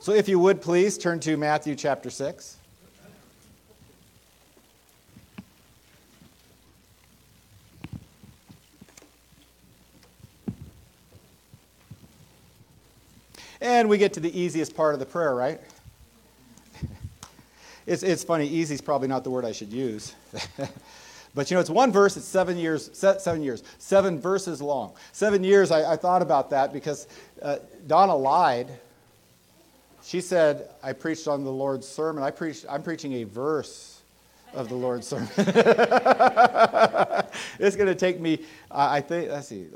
So if you would please turn to Matthew chapter 6. And we get to the easiest part of the prayer, right? It's, it's funny, easy is probably not the word I should use. but you know, it's one verse, it's seven years, seven years, seven verses long. Seven years, I, I thought about that because uh, Donna lied. She said, I preached on the Lord's sermon. I preached, I'm preaching a verse of the Lord's sermon. it's going to take me, I think, let's see,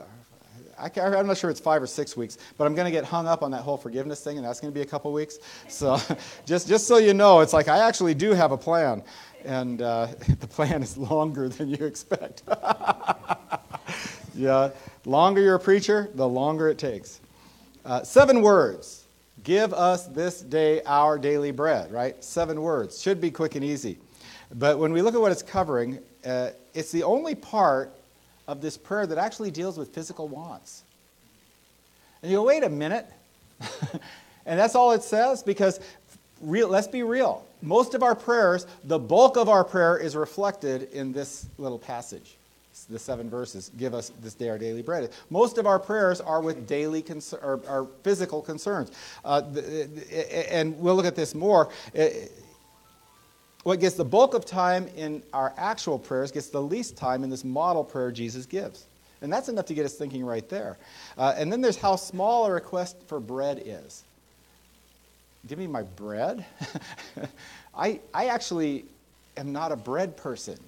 I am not sure it's five or six weeks, but I'm going to get hung up on that whole forgiveness thing, and that's going to be a couple weeks. So just, just so you know, it's like I actually do have a plan, and uh, the plan is longer than you expect. yeah, longer you're a preacher, the longer it takes. Uh, seven words. Give us this day our daily bread, right? Seven words. Should be quick and easy. But when we look at what it's covering, uh, it's the only part of this prayer that actually deals with physical wants. And you go, wait a minute. and that's all it says because real, let's be real. Most of our prayers, the bulk of our prayer is reflected in this little passage. The seven verses give us this day our daily bread. Most of our prayers are with daily concern, or, or physical concerns. Uh, and we'll look at this more what gets the bulk of time in our actual prayers gets the least time in this model prayer Jesus gives. And that's enough to get us thinking right there. Uh, and then there's how small a request for bread is. Give me my bread? I, I actually am not a bread person,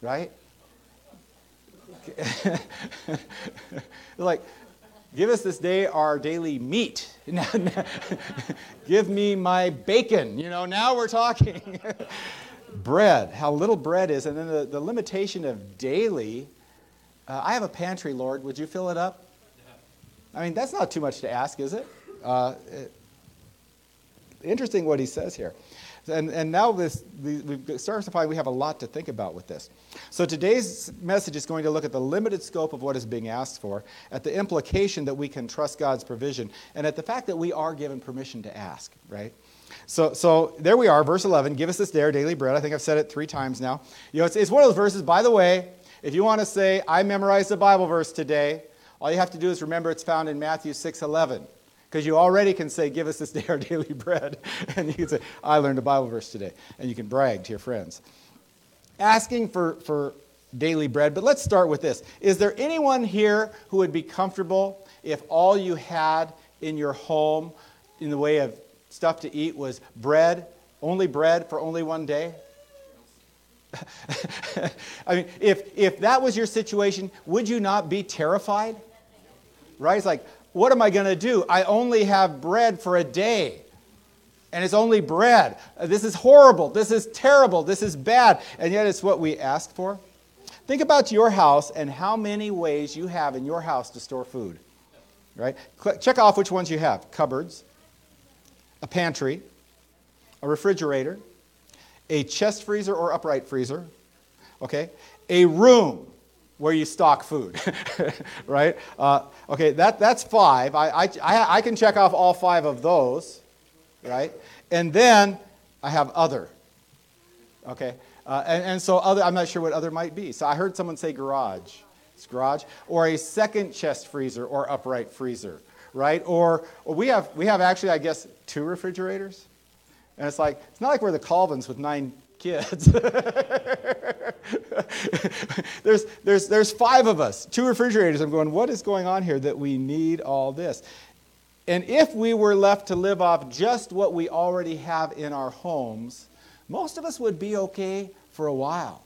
right? like, Give us this day our daily meat. Give me my bacon. You know, now we're talking. bread, how little bread is. And then the, the limitation of daily. Uh, I have a pantry, Lord. Would you fill it up? I mean, that's not too much to ask, is it? Uh, it interesting what he says here. And, and now this, we've started to find we have a lot to think about with this. So today's message is going to look at the limited scope of what is being asked for, at the implication that we can trust God's provision, and at the fact that we are given permission to ask, right? So, so there we are, verse 11. Give us this day our daily bread. I think I've said it three times now. You know, it's, it's one of those verses, by the way, if you want to say, I memorized a Bible verse today, all you have to do is remember it's found in Matthew 6 11. Because you already can say, Give us this day our daily bread. And you can say, I learned a Bible verse today. And you can brag to your friends. Asking for, for daily bread, but let's start with this. Is there anyone here who would be comfortable if all you had in your home in the way of stuff to eat was bread, only bread for only one day? I mean, if, if that was your situation, would you not be terrified? Right? It's like, what am I going to do? I only have bread for a day. And it's only bread. This is horrible. This is terrible. This is bad. And yet it's what we ask for. Think about your house and how many ways you have in your house to store food. Right? Check off which ones you have cupboards, a pantry, a refrigerator, a chest freezer or upright freezer, okay, a room, where you stock food, right? Uh, okay, that, that's five. I, I, I can check off all five of those, right? And then I have other, okay? Uh, and, and so other, I'm not sure what other might be. So I heard someone say garage. It's garage. Or a second chest freezer or upright freezer, right? Or, or we, have, we have actually, I guess, two refrigerators. And it's like, it's not like we're the Colvins with nine kids. there's, there's, there's five of us, two refrigerators. I'm going, what is going on here that we need all this? And if we were left to live off just what we already have in our homes, most of us would be okay for a while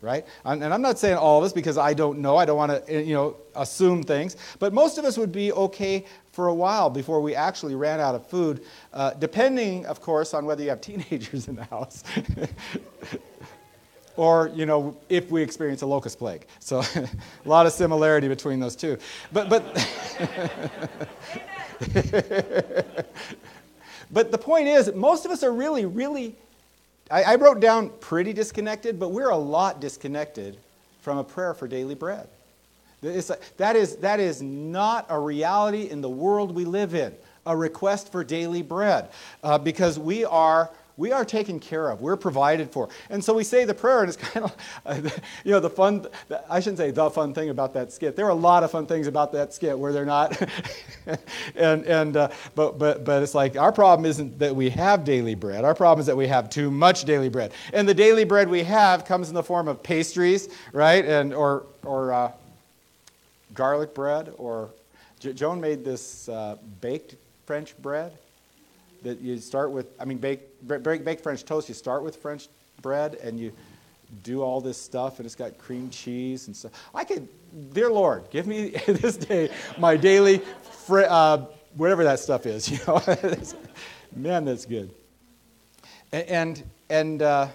right? And I'm not saying all of us because I don't know. I don't want to, you know, assume things. But most of us would be okay for a while before we actually ran out of food, uh, depending, of course, on whether you have teenagers in the house. or, you know, if we experience a locust plague. So a lot of similarity between those two. But, but, but the point is, most of us are really, really, I, I wrote down pretty disconnected, but we're a lot disconnected from a prayer for daily bread. It's, that, is, that is not a reality in the world we live in. a request for daily bread uh, because we are we are taken care of. We're provided for. And so we say the prayer, and it's kind of, you know, the fun, I shouldn't say the fun thing about that skit. There are a lot of fun things about that skit where they're not. and, and, uh, but, but, but it's like our problem isn't that we have daily bread. Our problem is that we have too much daily bread. And the daily bread we have comes in the form of pastries, right? And, or, or uh, garlic bread, or Joan made this uh, baked French bread that you start with, I mean, bake, bake, bake French toast, you start with French bread and you do all this stuff and it's got cream cheese and stuff. I could, dear Lord, give me this day my daily, fr- uh, whatever that stuff is, you know. Man, that's good. And, and, and uh,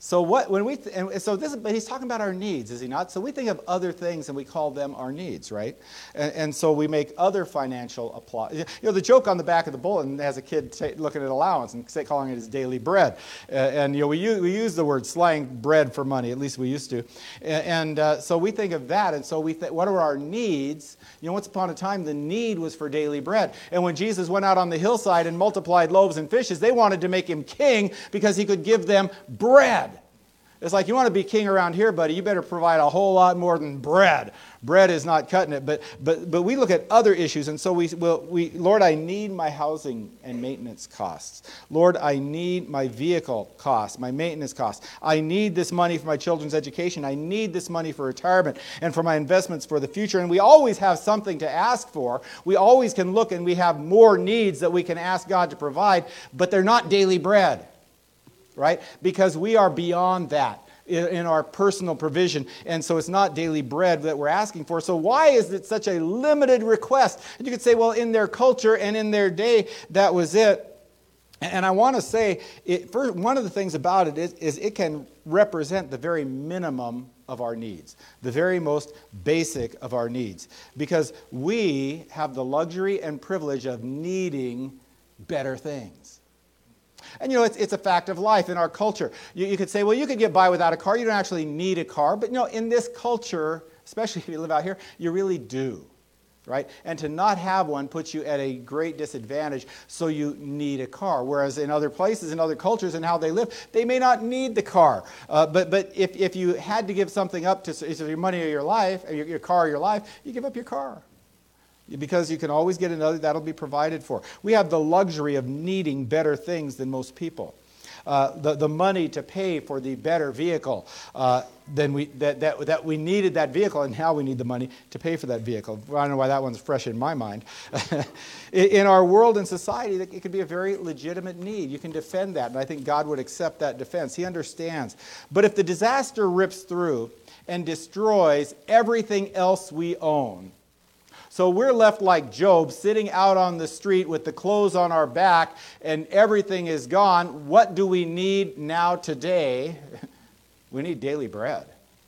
so what when we th- and so this but he's talking about our needs, is he not? So we think of other things and we call them our needs, right? And, and so we make other financial apply. You know, the joke on the back of the bulletin has a kid t- looking at allowance and say, calling it his daily bread. Uh, and you know, we use, we use the word slang bread for money. At least we used to. And, and uh, so we think of that. And so we think, what are our needs? You know, once upon a time, the need was for daily bread. And when Jesus went out on the hillside and multiplied loaves and fishes, they wanted to make him king because he could give them bread. It's like you want to be king around here, buddy. You better provide a whole lot more than bread. Bread is not cutting it. But but but we look at other issues, and so we will we Lord, I need my housing and maintenance costs. Lord, I need my vehicle costs, my maintenance costs. I need this money for my children's education. I need this money for retirement and for my investments for the future. And we always have something to ask for. We always can look and we have more needs that we can ask God to provide, but they're not daily bread right? Because we are beyond that in, our personal provision. And so it's not daily bread that we're asking for. So why is it such a limited request? And you could say, well, in their culture and in their day, that was it. And I want to say, it, first, one of the things about it is, is it can represent the very minimum of our needs, the very most basic of our needs, because we have the luxury and privilege of needing better things. And you know, it's, it's a fact of life in our culture. You, you could say, well, you could get by without a car. You don't actually need a car. But you know, in this culture, especially if you live out here, you really do. Right? And to not have one puts you at a great disadvantage, so you need a car. Whereas in other places, in other cultures, and how they live, they may not need the car. Uh, but but if, if you had to give something up to so your money or your life, your, your car or your life, you give up your car because you can always get another that'll be provided for. We have the luxury of needing better things than most people. Uh, the, the money to pay for the better vehicle uh, than we, that, that, that we needed that vehicle, and now we need the money to pay for that vehicle. I don't know why that one's fresh in my mind. in our world and society, it could be a very legitimate need. You can defend that, and I think God would accept that defense. He understands. But if the disaster rips through and destroys everything else we own, so we're left like Job, sitting out on the street with the clothes on our back and everything is gone. What do we need now today? We need daily bread,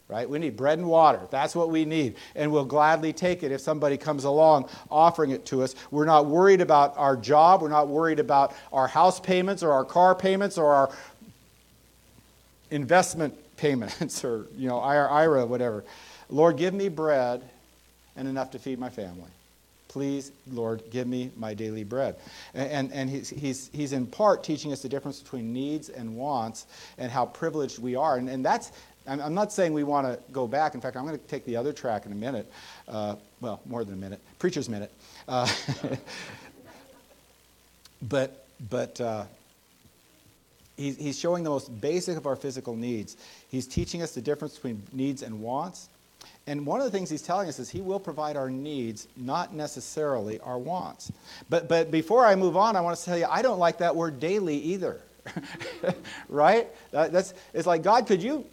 right? We need bread and water. That's what we need. And we'll gladly take it if somebody comes along offering it to us. We're not worried about our job. We're not worried about our house payments or our car payments or our investment payments or, you know, IRA, whatever. Lord, give me bread and enough to feed my family. Please, Lord, give me my daily bread. And, and, he's, he's, he's in part teaching us the difference between needs and wants and how privileged we are. And, and that's, I'm, I'm not saying we want to go back. In fact, I'm going to take the other track in a minute. Uh, well, more than a minute. Preacher's minute. Uh, but but uh, he's, he's showing the most basic of our physical needs. He's teaching us the difference between needs and wants. And one of the things he's telling us is he will provide our needs, not necessarily our wants. But, but before I move on, I want to tell you, I don't like that word daily either. right? That, that's, it's like, God, could you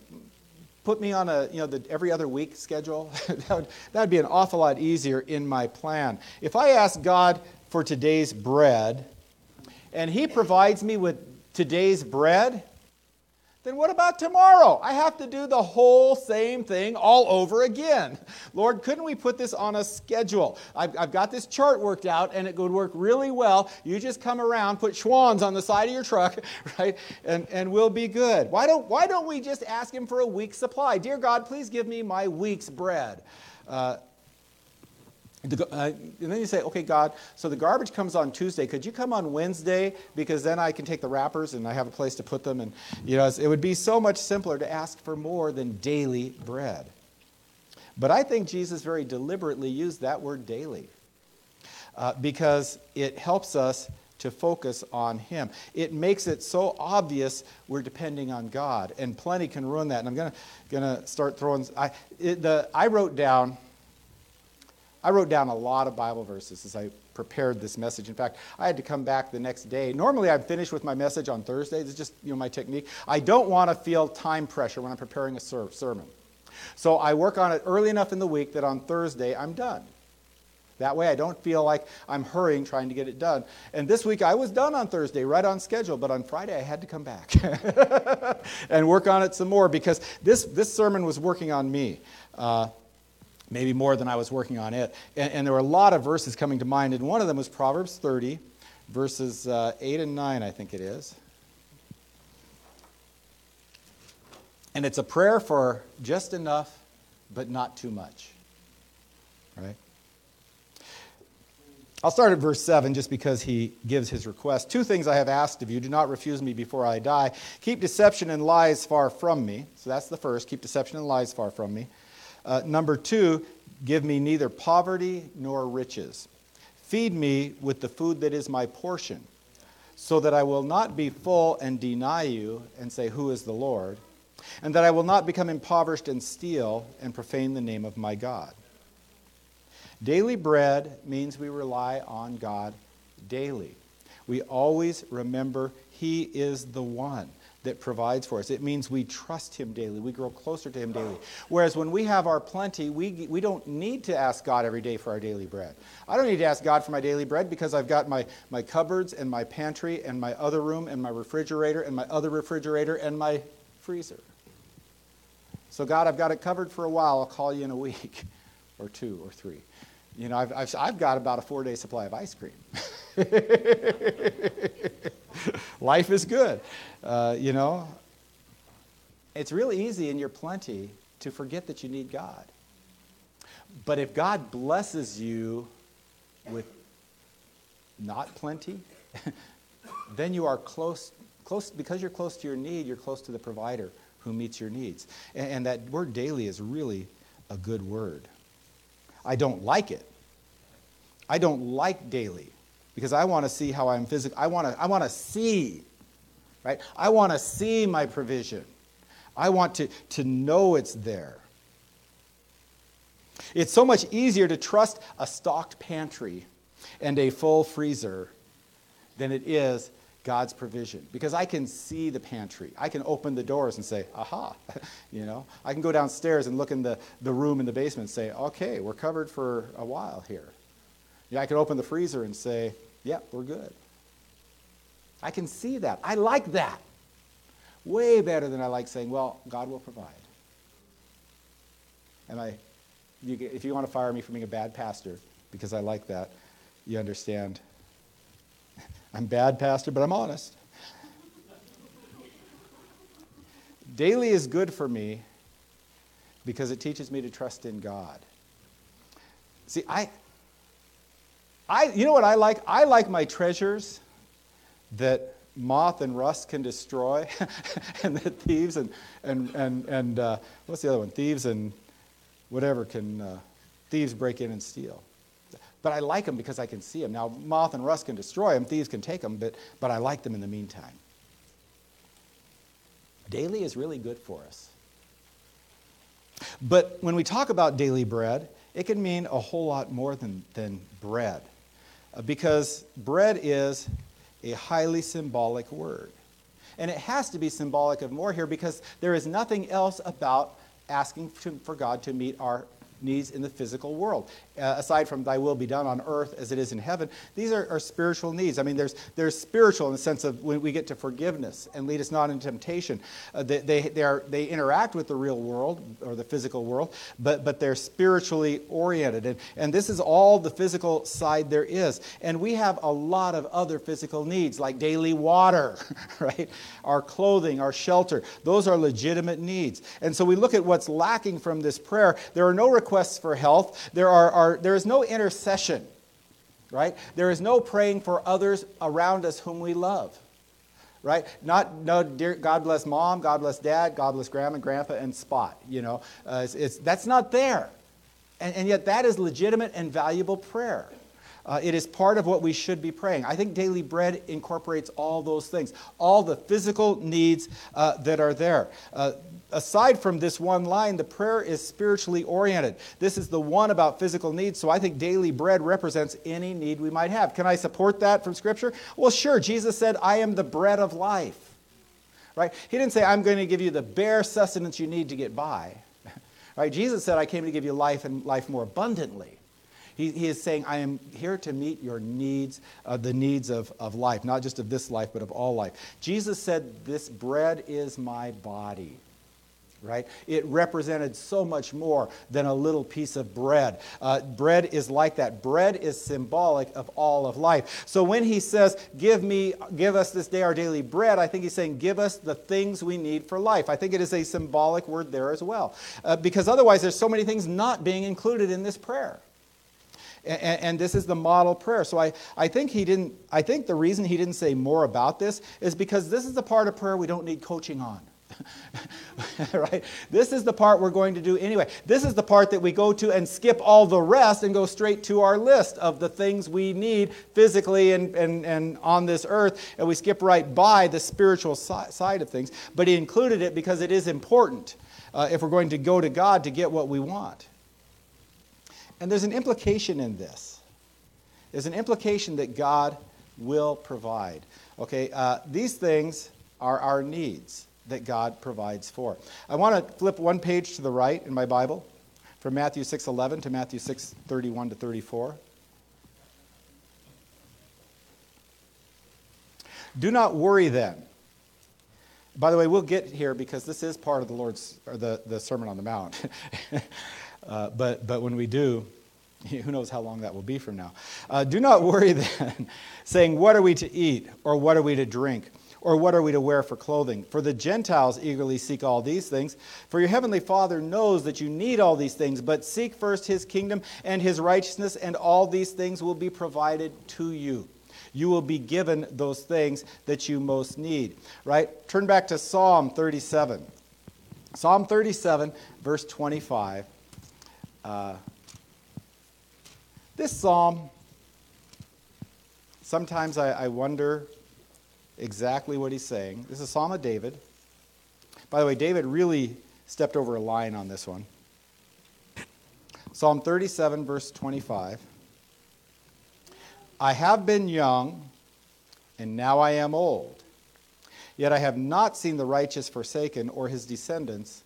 put me on a, you know, the every other week schedule? that, would, that would be an awful lot easier in my plan. If I ask God for today's bread, and he provides me with today's bread, then what about tomorrow? I have to do the whole same thing all over again. Lord, couldn't we put this on a schedule? I've, I've got this chart worked out and it would work really well. You just come around, put Schwan's on the side of your truck, right? And, and we'll be good. Why don't, why don't we just ask Him for a week's supply? Dear God, please give me my week's bread. Uh, uh, and then you say, okay, God, so the garbage comes on Tuesday. Could you come on Wednesday? Because then I can take the wrappers and I have a place to put them. And, you know, it would be so much simpler to ask for more than daily bread. But I think Jesus very deliberately used that word daily uh, because it helps us to focus on Him. It makes it so obvious we're depending on God, and plenty can ruin that. And I'm going to start throwing. I, it, the, I wrote down I wrote down a lot of Bible verses as I prepared this message. In fact, I had to come back the next day. Normally, I'm finished with my message on Thursday. Is just you know my technique. I don't want to feel time pressure when I'm preparing a ser- sermon. So I work on it early enough in the week that on Thursday I'm done. That way I don't feel like I'm hurrying trying to get it done. And this week I was done on Thursday, right on schedule, but on Friday I had to come back and work on it some more because this, this sermon was working on me. Uh, maybe more than I was working on it. And, and, there were a lot of verses coming to mind, and one of them was Proverbs 30, verses uh, 8 and 9, I think it is. And it's a prayer for just enough, but not too much. Right? I'll start at verse 7 just because he gives his request. Two things I have asked of you. Do not refuse me before I die. Keep deception and lies far from me. So that's the first. Keep deception and lies far from me. Uh, number two, give me neither poverty nor riches. Feed me with the food that is my portion, so that I will not be full and deny you and say, Who is the Lord? And that I will not become impoverished and steal and profane the name of my God. Daily bread means we rely on God daily. We always remember He is the one that provides for us. It means we trust Him daily. We grow closer to Him daily. Whereas when we have our plenty, we, we don't need to ask God every day for our daily bread. I don't need to ask God for my daily bread because I've got my, my cupboards and my pantry and my other room and my refrigerator and my other refrigerator and my freezer. So, God, I've got it covered for a while. I'll call you in a week or two or three. You know, I've, I've, I've got about a four day supply of ice cream. Life is good. Uh, you know, it's really easy in your plenty to forget that you need God. But if God blesses you with not plenty, then you are close, close, because you're close to your need, you're close to the provider who meets your needs. And, and that word daily is really a good word. I don't like it. I don't like daily because I want to see how I'm physical. I want to, I want to see, right? I want to see my provision. I want to, to know it's there. It's so much easier to trust a stocked pantry and a full freezer than it is God's provision because I can see the pantry. I can open the doors and say, aha, you know. I can go downstairs and look in the, the room in the basement and say, okay, we're covered for a while here. Yeah, I can open the freezer and say, yep, we're good. I can see that. I like that. Way better than I like saying, well, God will provide. And I, you, if you want to fire me for being a bad pastor because I like that, you understand. I'm bad pastor, but I'm honest. Daily is good for me because it teaches me to trust in God. See, I, I, you know what I like? I like my treasures that moth and rust can destroy, and that thieves and, and, and, and uh, what's the other one? Thieves and whatever can, uh, thieves break in and steal. But I like them because I can see them. Now, moth and rust can destroy them, thieves can take them, but, but I like them in the meantime. Daily is really good for us. But when we talk about daily bread, it can mean a whole lot more than, than bread. Uh, because bread is a highly symbolic word. And it has to be symbolic of more here because there is nothing else about asking for God to meet our needs in the physical world. Uh, aside from thy will be done on earth as it is in heaven, these are, are, spiritual needs. I mean, there's, there's spiritual in the sense of when we get to forgiveness and lead us not into temptation. Uh, they, they, they, are, they interact with the real world or the physical world, but, but they're spiritually oriented. And, and this is all the physical side there is. And we have a lot of other physical needs, like daily water, right? Our clothing, our shelter. Those are legitimate needs. And so we look at what's lacking from this prayer. There are no requests for health. There, are, are, there is no intercession, right? There is no praying for others around us whom we love, right? Not, no, dear, God bless mom, God bless dad, God bless grandma, grandpa, and spot, you know. Uh, it's, it's, that's not there. And, and yet that is legitimate and valuable prayer. Uh, it is part of what we should be praying. I think daily bread incorporates all those things, all the physical needs uh, that are there. Uh, aside from this one line, the prayer is spiritually oriented. This is the one about physical needs, so I think daily bread represents any need we might have. Can I support that from Scripture? Well, sure. Jesus said, I am the bread of life. Right? He didn't say, I'm going to give you the bare sustenance you need to get by. Right? Jesus said, I came to give you life and life more abundantly. He, he is saying, I am here to meet your needs, uh, the needs of, of life, not just of this life, but of all life. Jesus said, This bread is my body right? It represented so much more than a little piece of bread. Uh, bread is like that. Bread is symbolic of all of life. So when he says, "Give me, give us this day our daily bread," I think he's saying, "Give us the things we need for life." I think it is a symbolic word there as well, uh, because otherwise there's so many things not being included in this prayer. And, and, this is the model prayer. So I, I think he didn't, I think the reason he didn't say more about this is because this is the part of prayer we don't need coaching on. right? This is the part we're going to do anyway. This is the part that we go to and skip all the rest and go straight to our list of the things we need physically and, and, and on this earth, and we skip right by the spiritual si- side of things. But he included it because it is important uh, if we're going to go to God to get what we want. And there's an implication in this. There's an implication that God will provide. Okay, uh, these things are our needs that God provides for. I want to flip one page to the right in my Bible from Matthew 6:11 to Matthew 6:31 to 34. Do not worry then. By the way, we'll get here because this is part of the Lord's or the, the Sermon on the Mount. Uh, but, but when we do, who knows how long that will be from now. Uh, do not worry then, saying, What are we to eat? Or what are we to drink? Or what are we to wear for clothing? For the Gentiles eagerly seek all these things. For your heavenly Father knows that you need all these things, but seek first his kingdom and his righteousness, and all these things will be provided to you. You will be given those things that you most need. Right? Turn back to Psalm 37. Psalm 37, verse 25. Uh, this psalm, sometimes I, I wonder exactly what he's saying. This is a psalm of David. By the way, David really stepped over a line on this one. Psalm 37, verse 25. I have been young, and now I am old. Yet I have not seen the righteous forsaken or his descendants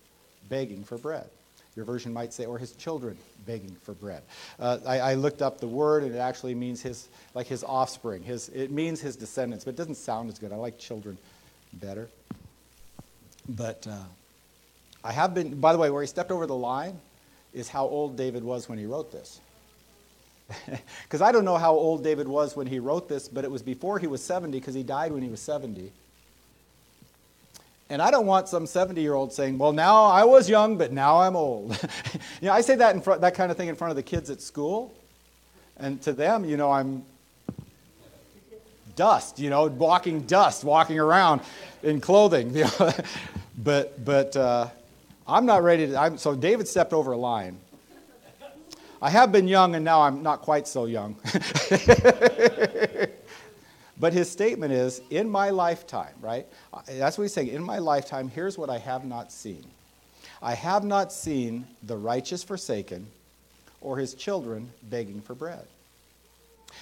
begging for bread. Your version might say, or his children begging for bread. Uh, I, I, looked up the word, and it actually means his, like his offspring. His, it means his descendants, but it doesn't sound as good. I like children better. But uh, I have been, by the way, where he stepped over the line is how old David was when he wrote this. Because I don't know how old David was when he wrote this, but it was before he was 70, because he died when he was 70. And I don't want some 70 year old saying, well, now I was young, but now I'm old. you know, I say that, in front, that kind of thing in front of the kids at school. And to them, you know, I'm dust, you know, walking dust, walking around in clothing. But but uh, I'm not ready to. I'm, so David stepped over a line. I have been young, and now I'm not quite so young. But his statement is, in my lifetime, right? Uh, that's what he's saying. In my lifetime, here's what I have not seen I have not seen the righteous forsaken or his children begging for bread.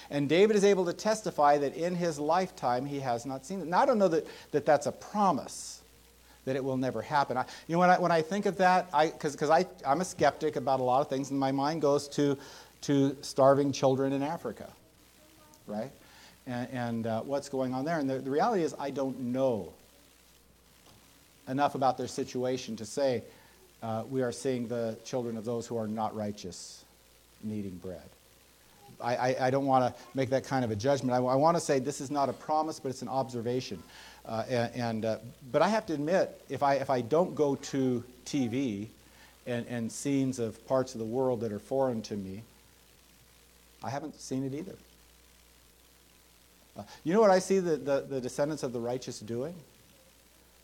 And David is able to testify that in his lifetime he has not seen it. Now, I don't know that, that that's a promise, that it will never happen. I, you know, when I, when I think of that, because I'm a skeptic about a lot of things, and my mind goes to, to starving children in Africa, right? And, and uh, what's going on there. And the, the reality is, I don't know enough about their situation to say uh, we are seeing the children of those who are not righteous needing bread. I, I, I don't want to make that kind of a judgment. I, I want to say this is not a promise, but it's an observation. Uh, and, and uh, but I have to admit, if I, if I don't go to TV and, and scenes of parts of the world that are foreign to me. I haven't seen it either. Uh, you know what I see the, the, the descendants of the righteous doing?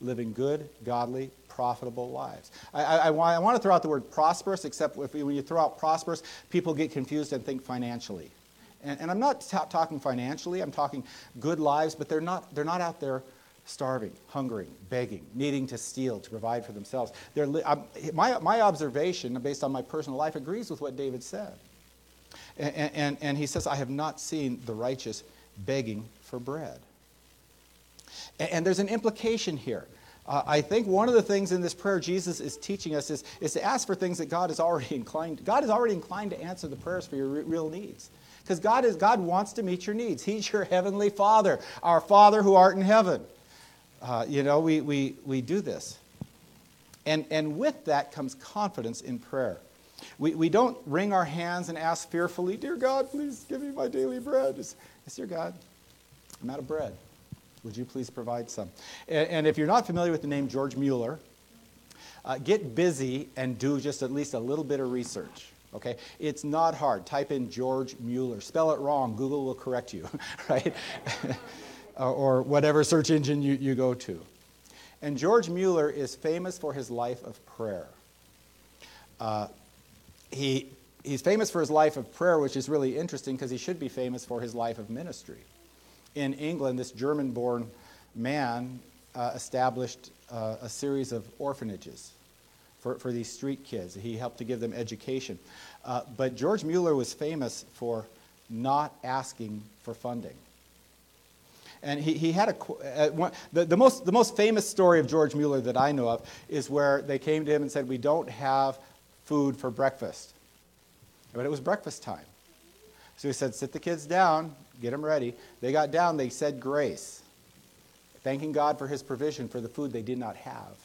Living good, godly, profitable lives. I, I, I, want, I want to throw out the word prosperous, except if, when you throw out prosperous, people get confused and think financially. And, and I'm not talking financially, I'm talking good lives, but they're not, they're not out there starving, hungering, begging, needing to steal to provide for themselves. They're li- my, my observation, based on my personal life, agrees with what David said. And, and, and he says, I have not seen the righteous begging for bread. And, and there's an implication here. Uh, I think one of the things in this prayer Jesus is teaching us is, is to ask for things that God is already inclined. God is already inclined to answer the prayers for your re- real needs. Because God is God wants to meet your needs. He's your heavenly Father, our Father who art in heaven. Uh, you know, we, we, we do this. And, and with that comes confidence in prayer. We, we don't wring our hands and ask fearfully, Dear God, please give me my daily bread. It's, it's Dear God, I'm out of bread. Would you please provide some? And, and if you're not familiar with the name George Mueller, uh, get busy and do just at least a little bit of research. Okay? It's not hard. Type in George Mueller. Spell it wrong. Google will correct you, right? or whatever search engine you, you go to. And George Mueller is famous for his life of prayer. Uh, he, he's famous for his life of prayer, which is really interesting because he should be famous for his life of ministry. In England, this German born man uh, established uh, a series of orphanages for, for these street kids. He helped to give them education. Uh, but George Mueller was famous for not asking for funding. And he, he had a, uh, one, the, the, most, the most famous story of George Mueller that I know of is where they came to him and said, We don't have food for breakfast. But it was breakfast time. So he said, Sit the kids down, get them ready. They got down, they said grace, thanking God for his provision for the food they did not have.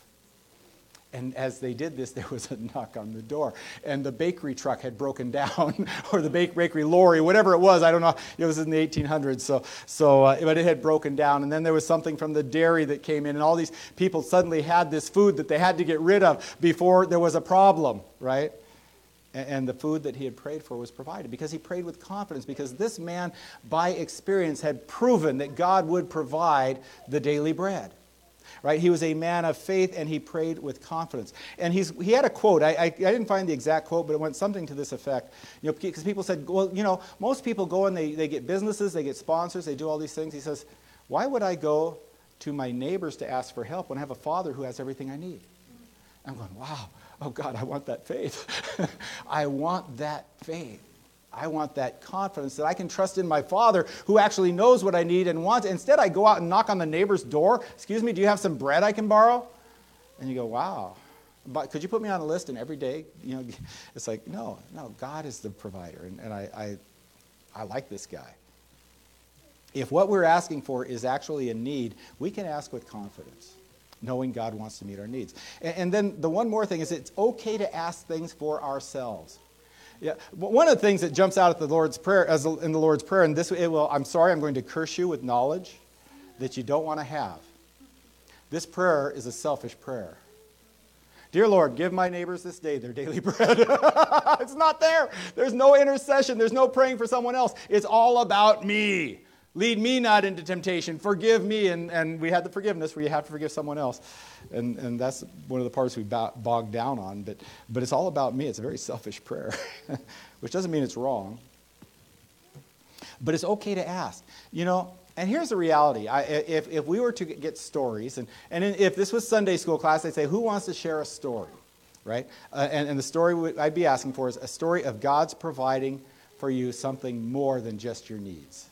And as they did this, there was a knock on the door. And the bakery truck had broken down, or the bakery lorry, whatever it was. I don't know. It was in the 1800s. So, so uh, but it had broken down. And then there was something from the dairy that came in. And all these people suddenly had this food that they had to get rid of before there was a problem, right? And, the food that he had prayed for was provided because he prayed with confidence, because this man, by experience, had proven that God would provide the daily bread right? He was a man of faith and he prayed with confidence. And he's, he had a quote. I, I, I didn't find the exact quote, but it went something to this effect. You know, because people said, well, you know, most people go and they, they get businesses, they get sponsors, they do all these things. He says, why would I go to my neighbors to ask for help when I have a father who has everything I need? I'm going, wow, oh God, I want that faith. I want that faith. I want that confidence that I can trust in my Father who actually knows what I need and wants. Instead, I go out and knock on the neighbor's door. Excuse me, do you have some bread I can borrow? And you go, wow. But could you put me on a list and every day, you know, it's like, no, no, God is the provider. And, and I, I, I like this guy. If what we're asking for is actually a need, we can ask with confidence, knowing God wants to meet our needs. And, and then the one more thing is it's okay to ask things for ourselves. Yeah, one of the things that jumps out at the Lord's prayer, as in the Lord's prayer, and this it will, I'm sorry, I'm going to curse you with knowledge that you don't want to have. This prayer is a selfish prayer. Dear Lord, give my neighbors this day their daily bread. it's not there. There's no intercession. There's no praying for someone else. It's all about me. Lead me not into temptation. Forgive me. And, and we had the forgiveness where you have to forgive someone else. And, and that's one of the parts we bog bogged down on. But, but it's all about me. It's a very selfish prayer, which doesn't mean it's wrong. But it's okay to ask. You know, and here's the reality. I, if, if we were to get stories, and, and if this was Sunday school class, they'd say, Who wants to share a story? Right? Uh, and, and the story I'd be asking for is a story of God's providing for you something more than just your needs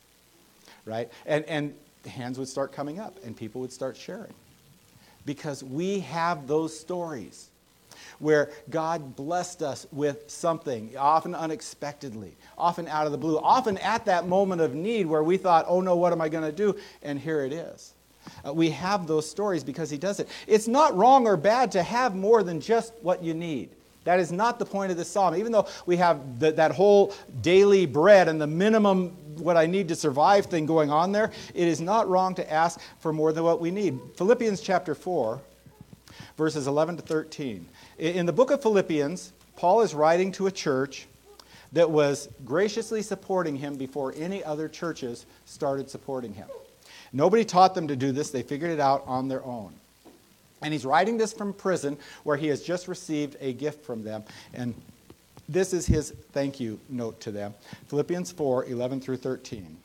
right? And, and hands would start coming up and people would start sharing. Because we have those stories where God blessed us with something, often unexpectedly, often out of the blue, often at that moment of need where we thought, oh no, what am I going to do? And here it is. Uh, we have those stories because He does it. It's not wrong or bad to have more than just what you need. That is not the point of this psalm. Even though we have the, that whole daily bread and the minimum what I need to survive thing going on there, it is not wrong to ask for more than what we need. Philippians chapter 4, verses 11 to 13. In the book of Philippians, Paul is writing to a church that was graciously supporting him before any other churches started supporting him. Nobody taught them to do this, they figured it out on their own. And he's writing this from prison where he has just received a gift from them. And this is his thank you note to them Philippians 4 11 through 13.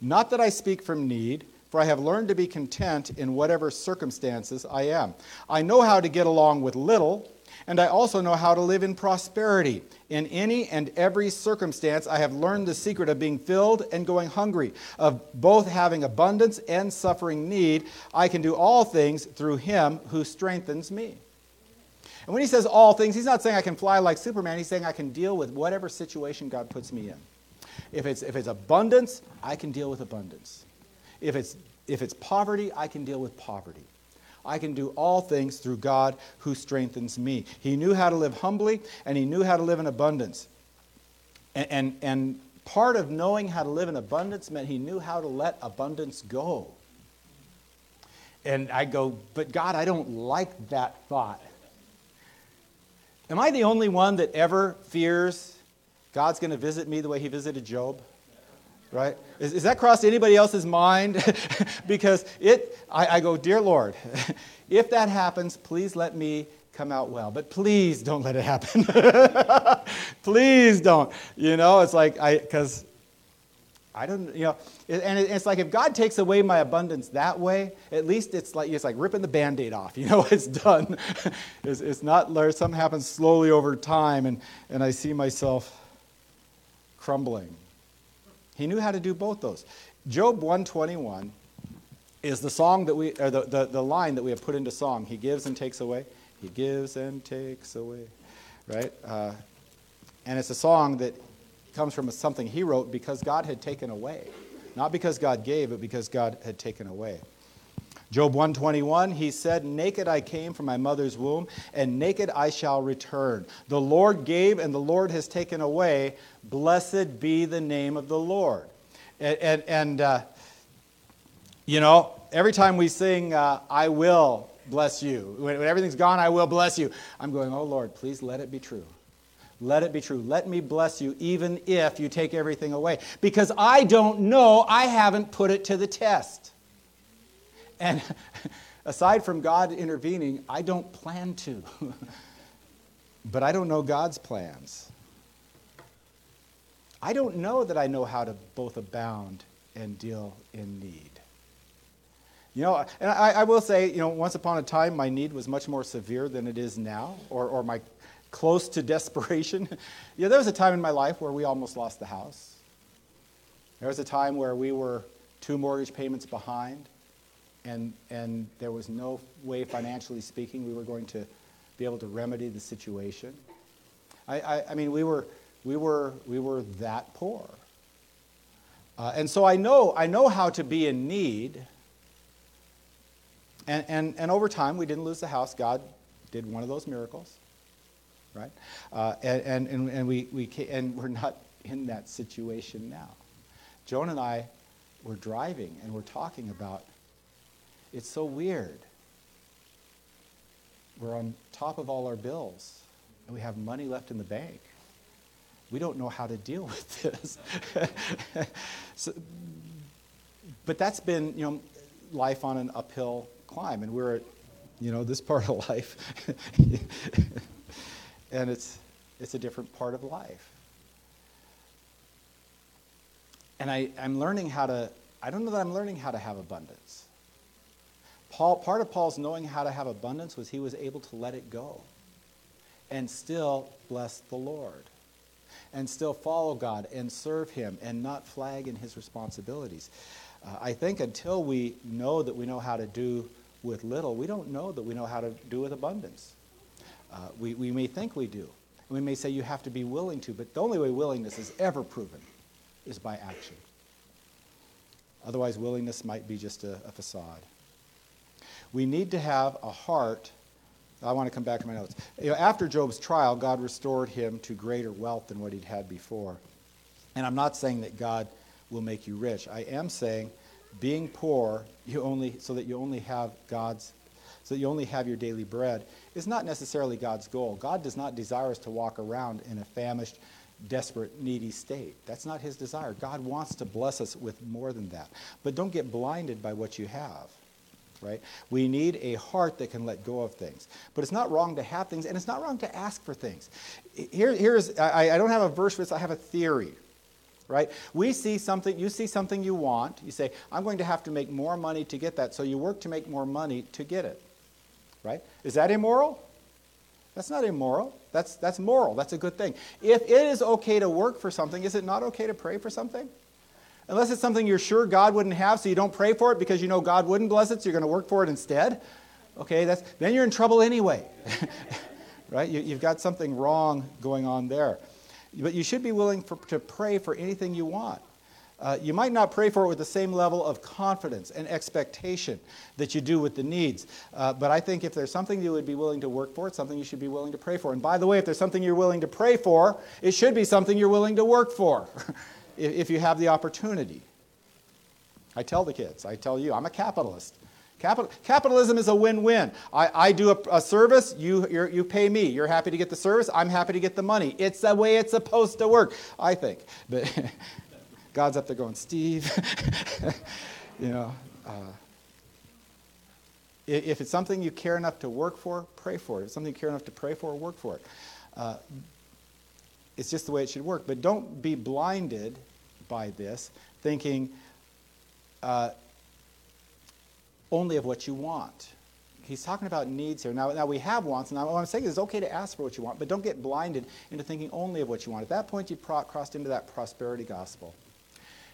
Not that I speak from need, for I have learned to be content in whatever circumstances I am. I know how to get along with little, and I also know how to live in prosperity. In any and every circumstance, I have learned the secret of being filled and going hungry, of both having abundance and suffering need. I can do all things through him who strengthens me. And when he says all things, he's not saying I can fly like Superman. He's saying I can deal with whatever situation God puts me in. If it's, if it's abundance, I can deal with abundance. If it's, if it's poverty, I can deal with poverty. I can do all things through God who strengthens me. He knew how to live humbly and he knew how to live in abundance. And, and, and part of knowing how to live in abundance meant he knew how to let abundance go. And I go, but God, I don't like that thought. Am I the only one that ever fears God's going to visit me the way he visited Job? Right? Is, is that crossed anybody else's mind? because it, I, I go, dear Lord, if that happens, please let me come out well. But please don't let it happen. please don't. You know, it's like, I, because I don't, you know, and it's like if God takes away my abundance that way, at least it's like it's like ripping the band-aid off. You know, it's done. it's, it's not something happens slowly over time, and, and I see myself crumbling. He knew how to do both those. Job 121 is the song that we, or the, the, the line that we have put into song. He gives and takes away. He gives and takes away. Right? Uh, and it's a song that comes from something he wrote because God had taken away. Not because God gave, but because God had taken away. Job 121, he said, Naked I came from my mother's womb, and naked I shall return. The Lord gave, and the Lord has taken away. Blessed be the name of the Lord. And, and, and uh, you know, every time we sing, uh, I will bless you, when, when everything's gone, I will bless you, I'm going, oh Lord, please let it be true. Let it be true. Let me bless you, even if you take everything away. Because I don't know, I haven't put it to the test. And aside from God intervening, I don't plan to. but I don't know God's plans. I don't know that I know how to both abound and deal in need. You know, and I, I, will say, you know, once upon a time, my need was much more severe than it is now, or, or my close to desperation. yeah, there was a time in my life where we almost lost the house. There was a time where we were two mortgage payments behind and, and there was no way, financially speaking, we were going to be able to remedy the situation. I, I, I mean, we were, we, were, we were that poor. Uh, and so I know, I know how to be in need. And, and, and over time, we didn't lose the house. God did one of those miracles, right? Uh, and, and, and, we, we and we're not in that situation now. Joan and I were driving and we're talking about it's so weird. We're on top of all our bills, and we have money left in the bank. We don't know how to deal with this. so, but that's been, you know, life on an uphill climb, and we're at, you know, this part of life, and it's it's a different part of life. And I, I'm learning how to. I don't know that I'm learning how to have abundance. Paul, part of Paul's knowing how to have abundance was he was able to let it go and still bless the Lord and still follow God and serve Him and not flag in His responsibilities. Uh, I think until we know that we know how to do with little, we don't know that we know how to do with abundance. Uh, we, we may think we do. We may say you have to be willing to, but the only way willingness is ever proven is by action. Otherwise, willingness might be just a, a facade. We need to have a heart. I want to come back to my notes. You know, after Job's trial, God restored him to greater wealth than what he'd had before. And I'm not saying that God will make you rich. I am saying being poor, you only so that you only have God's so that you only have your daily bread, is not necessarily God's goal. God does not desire us to walk around in a famished, desperate, needy state. That's not his desire. God wants to bless us with more than that. But don't get blinded by what you have. Right? We need a heart that can let go of things. But it's not wrong to have things, and it's not wrong to ask for things. Here, here's, I, I don't have a verse for this, I have a theory right? We see something, you see something you want, you say, I'm going to have to make more money to get that, so you work to make more money to get it, right? Is that immoral? That's not immoral. That's, that's moral. That's a good thing. If it is okay to work for something, is it not okay to pray for something? Unless it's something you're sure God wouldn't have, so you don't pray for it because you know God wouldn't bless it, so you're going to work for it instead. Okay, that's, then you're in trouble anyway. right? You, you've got something wrong going on there. But you should be willing for, to pray for anything you want. Uh, you might not pray for it with the same level of confidence and expectation that you do with the needs. Uh, but I think if there's something you would be willing to work for, it's something you should be willing to pray for. And by the way, if there's something you're willing to pray for, it should be something you're willing to work for if, you have the opportunity. I tell the kids, I tell you, I'm a capitalist. Capital, capitalism is a win-win. I, I do a, a service, you, you pay me. You're happy to get the service, I'm happy to get the money. It's the way it's supposed to work, I think. But God's up there going, Steve, you know. Uh, if it's something you care enough to work for, pray for it. If it's something you care enough to pray for, work for it. Uh, it's just the way it should work. But don't be blinded by this, thinking, uh, only of what you want. He's talking about needs here. Now, now we have wants, and what I'm saying is it's okay to ask for what you want, but don't get blinded into thinking only of what you want. At that point, you've pro- crossed into that prosperity gospel.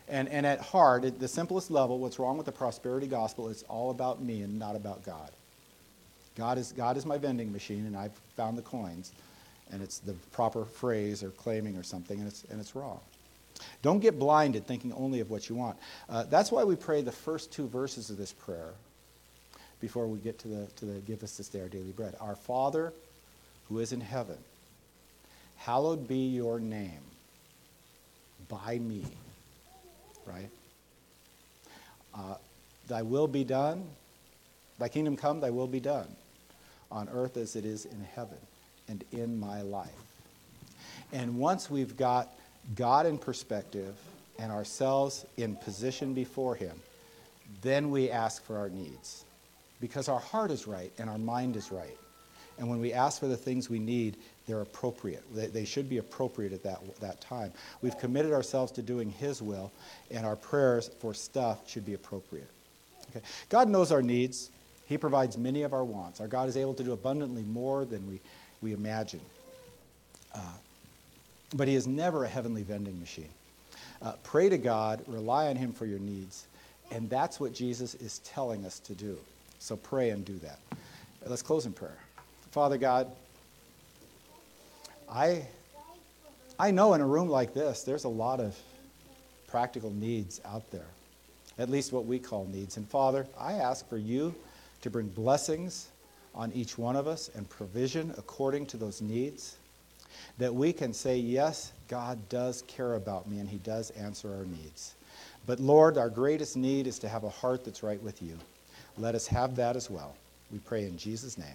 And, and at heart, at the simplest level, what's wrong with the prosperity gospel is all about me and not about God. God is, God is my vending machine, and I've found the coins, and it's the proper phrase or claiming or something, and it's, and it's wrong. Don't get blinded thinking only of what you want. Uh, that's why we pray the first two verses of this prayer before we get to the, to the give us this day our daily bread. Our Father who is in heaven, hallowed be your name by me. Right? Uh, thy will be done, thy kingdom come, thy will be done on earth as it is in heaven and in my life. And once we've got God in perspective and ourselves in position before Him, then we ask for our needs because our heart is right and our mind is right. And when we ask for the things we need, they're appropriate. They, should be appropriate at that, that time. We've committed ourselves to doing His will, and our prayers for stuff should be appropriate. Okay? God knows our needs. He provides many of our wants. Our God is able to do abundantly more than we, we imagine. Uh, but He is never a heavenly vending machine. Uh, pray to God, rely on Him for your needs, and that's what Jesus is telling us to do. So pray and do that. Let's close in prayer. Father God, I, I know in a room like this, there's a lot of practical needs out there, at least what we call needs. And Father, I ask for you to bring blessings on each one of us and provision according to those needs, that we can say, Yes, God does care about me and He does answer our needs. But Lord, our greatest need is to have a heart that's right with you. Let us have that as well. We pray in Jesus' name.